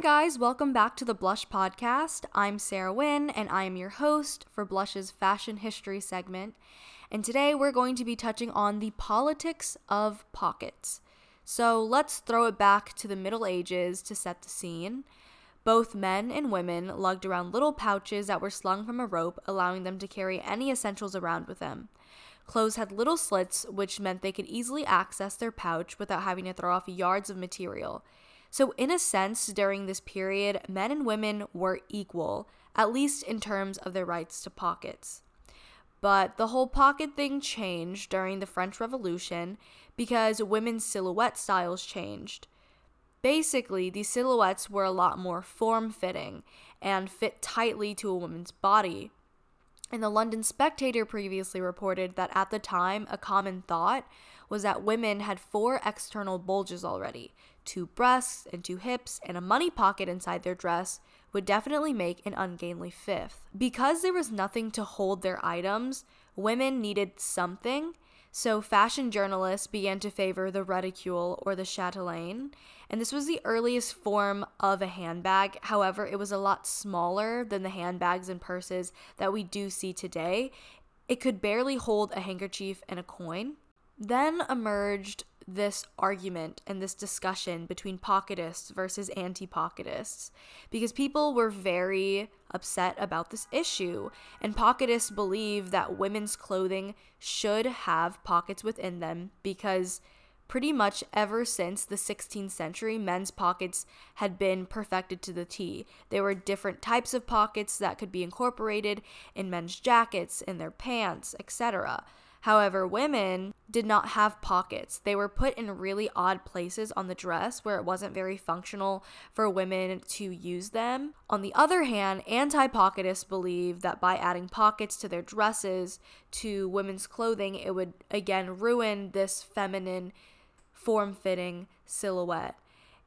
guys, welcome back to the Blush Podcast. I'm Sarah Wynn, and I am your host for Blush's Fashion History segment. And today we're going to be touching on the politics of pockets. So let's throw it back to the Middle Ages to set the scene. Both men and women lugged around little pouches that were slung from a rope, allowing them to carry any essentials around with them. Clothes had little slits, which meant they could easily access their pouch without having to throw off yards of material. So, in a sense, during this period, men and women were equal, at least in terms of their rights to pockets. But the whole pocket thing changed during the French Revolution because women's silhouette styles changed. Basically, these silhouettes were a lot more form fitting and fit tightly to a woman's body. And the London Spectator previously reported that at the time, a common thought was that women had four external bulges already two breasts and two hips, and a money pocket inside their dress would definitely make an ungainly fifth. Because there was nothing to hold their items, women needed something, so fashion journalists began to favor the reticule or the chatelaine, and this was the earliest form of a handbag. However, it was a lot smaller than the handbags and purses that we do see today. It could barely hold a handkerchief and a coin. Then emerged this argument and this discussion between pocketists versus anti pocketists because people were very upset about this issue. And pocketists believe that women's clothing should have pockets within them because pretty much ever since the 16th century, men's pockets had been perfected to the T. There were different types of pockets that could be incorporated in men's jackets, in their pants, etc. However, women did not have pockets. They were put in really odd places on the dress where it wasn't very functional for women to use them. On the other hand, anti pocketists believe that by adding pockets to their dresses to women's clothing, it would again ruin this feminine, form fitting silhouette.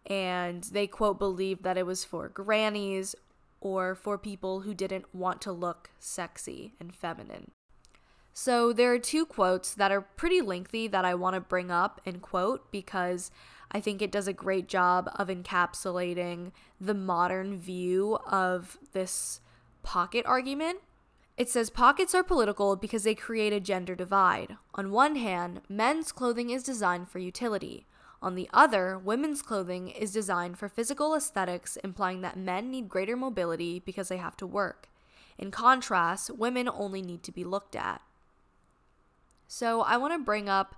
And they quote believe that it was for grannies or for people who didn't want to look sexy and feminine. So there are two quotes that are pretty lengthy that I want to bring up and quote because I think it does a great job of encapsulating the modern view of this pocket argument. It says pockets are political because they create a gender divide. On one hand, men's clothing is designed for utility. On the other, women's clothing is designed for physical aesthetics, implying that men need greater mobility because they have to work. In contrast, women only need to be looked at. So I want to bring up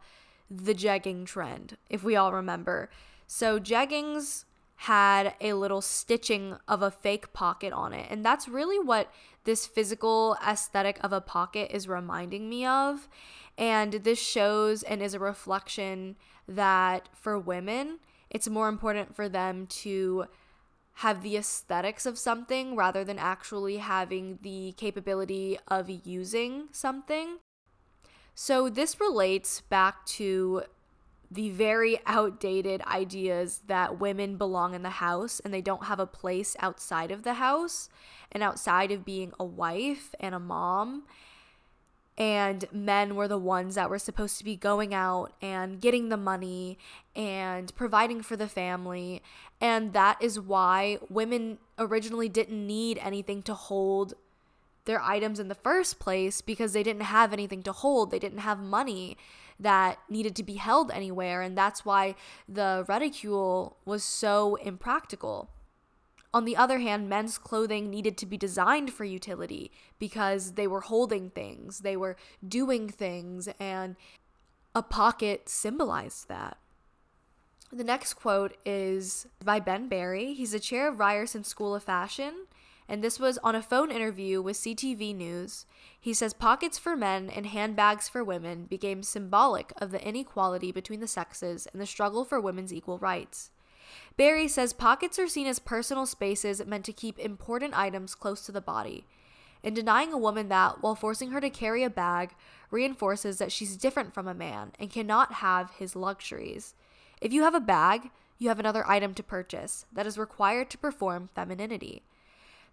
the jegging trend, if we all remember. So jeggings had a little stitching of a fake pocket on it. And that's really what this physical aesthetic of a pocket is reminding me of. And this shows and is a reflection that for women, it's more important for them to have the aesthetics of something rather than actually having the capability of using something. So this relates back to the very outdated ideas that women belong in the house and they don't have a place outside of the house and outside of being a wife and a mom. And men were the ones that were supposed to be going out and getting the money and providing for the family. And that is why women originally didn't need anything to hold their items in the first place because they didn't have anything to hold. They didn't have money that needed to be held anywhere. And that's why the reticule was so impractical. On the other hand, men's clothing needed to be designed for utility because they were holding things, they were doing things, and a pocket symbolized that. The next quote is by Ben Barry. He's the chair of Ryerson School of Fashion and this was on a phone interview with CTV News. He says pockets for men and handbags for women became symbolic of the inequality between the sexes and the struggle for women's equal rights. Barry says pockets are seen as personal spaces meant to keep important items close to the body. And denying a woman that, while forcing her to carry a bag, reinforces that she's different from a man and cannot have his luxuries. If you have a bag, you have another item to purchase that is required to perform femininity.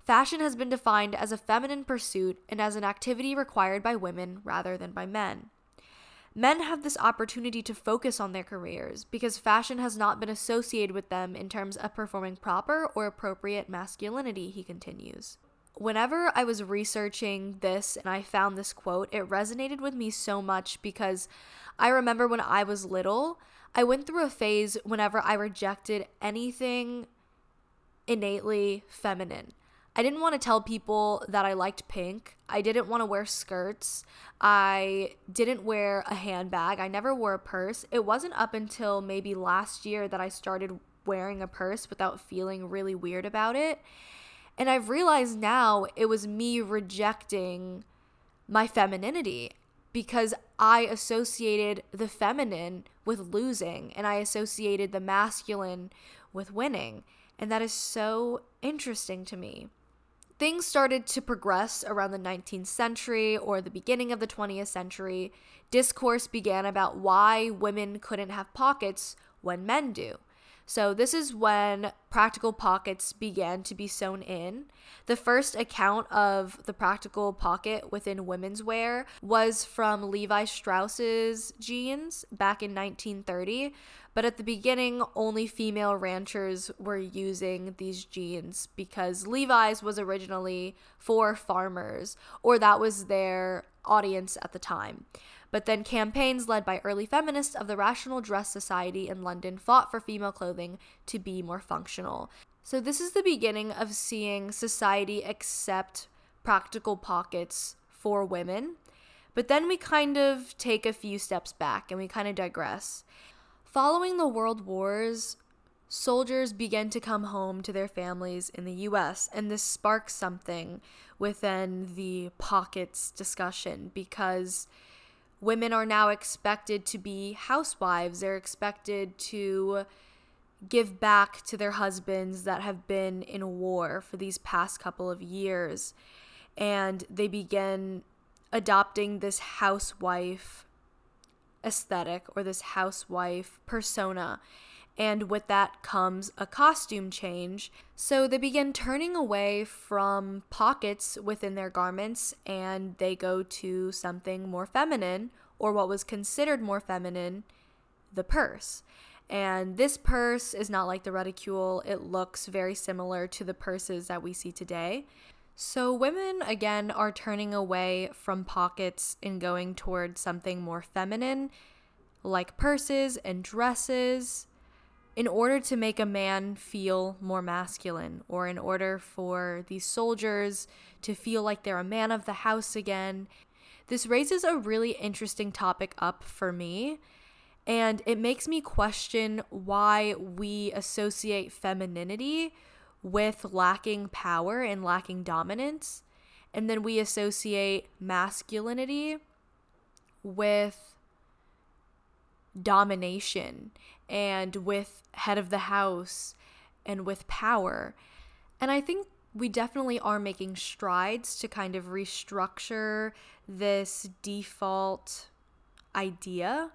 Fashion has been defined as a feminine pursuit and as an activity required by women rather than by men. men have this opportunity to focus on their careers because fashion has not been associated with them in terms of performing proper or appropriate masculinity, he continues. Whenever I was researching this and I found this quote, it resonated with me so much because I remember when I was little, I went through a phase whenever I rejected anything innately feminine. I didn't want to tell people that I liked pink. I didn't want to wear skirts. I didn't wear a handbag. I never wore a purse. It wasn't up until maybe last year that I started wearing a purse without feeling really weird about it. And I've realized now it was me rejecting my femininity because I associated the feminine with losing and I associated the masculine with winning. And that is so interesting to me. Things started to progress around the 19th century or the beginning of the 20th century. Discourse began about why women couldn't have pockets when men do. So, this is when practical pockets began to be sewn in. The first account of the practical pocket within women's wear was from Levi Strauss's jeans back in 1930. But at the beginning, only female ranchers were using these jeans because Levi's was originally for farmers, or that was their audience at the time. But then campaigns led by early feminists of the Rational Dress Society in London fought for female clothing to be more functional. So, this is the beginning of seeing society accept practical pockets for women. But then we kind of take a few steps back and we kind of digress. Following the World Wars, soldiers begin to come home to their families in the US, and this sparks something within the pockets discussion because women are now expected to be housewives. They're expected to give back to their husbands that have been in war for these past couple of years. And they begin adopting this housewife aesthetic or this housewife persona. And with that comes a costume change. So they begin turning away from pockets within their garments and they go to something more feminine, or what was considered more feminine, the purse. And this purse is not like the reticule, it looks very similar to the purses that we see today. So, women again are turning away from pockets and going towards something more feminine, like purses and dresses in order to make a man feel more masculine or in order for these soldiers to feel like they're a man of the house again. This raises a really interesting topic up for me. And it makes me question why we associate femininity with lacking power and lacking dominance. And then we associate masculinity with domination and with head of the house and with power. And I think we definitely are making strides to kind of restructure this default idea.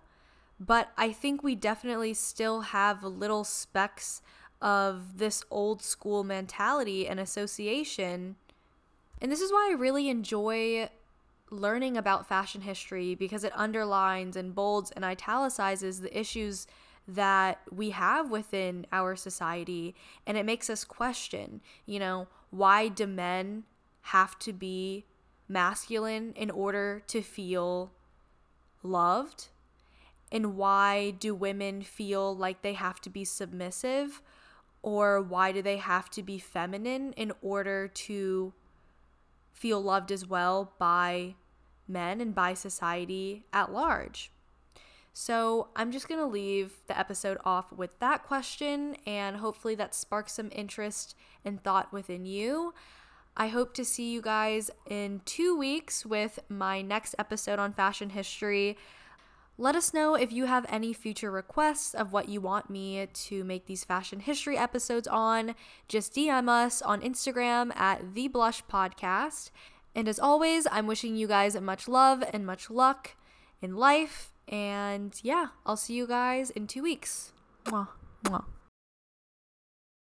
But I think we definitely still have little specks of this old school mentality and association. And this is why I really enjoy learning about fashion history because it underlines and bolds and italicizes the issues that we have within our society and it makes us question, you know, why do men have to be masculine in order to feel loved? And why do women feel like they have to be submissive? Or why do they have to be feminine in order to feel loved as well by men and by society at large? So I'm just going to leave the episode off with that question, and hopefully that sparks some interest and thought within you. I hope to see you guys in two weeks with my next episode on fashion history. Let us know if you have any future requests of what you want me to make these fashion history episodes on. Just DM us on Instagram at The Blush Podcast. And as always, I'm wishing you guys much love and much luck in life and yeah, I'll see you guys in two weeks. Mwah, mwah.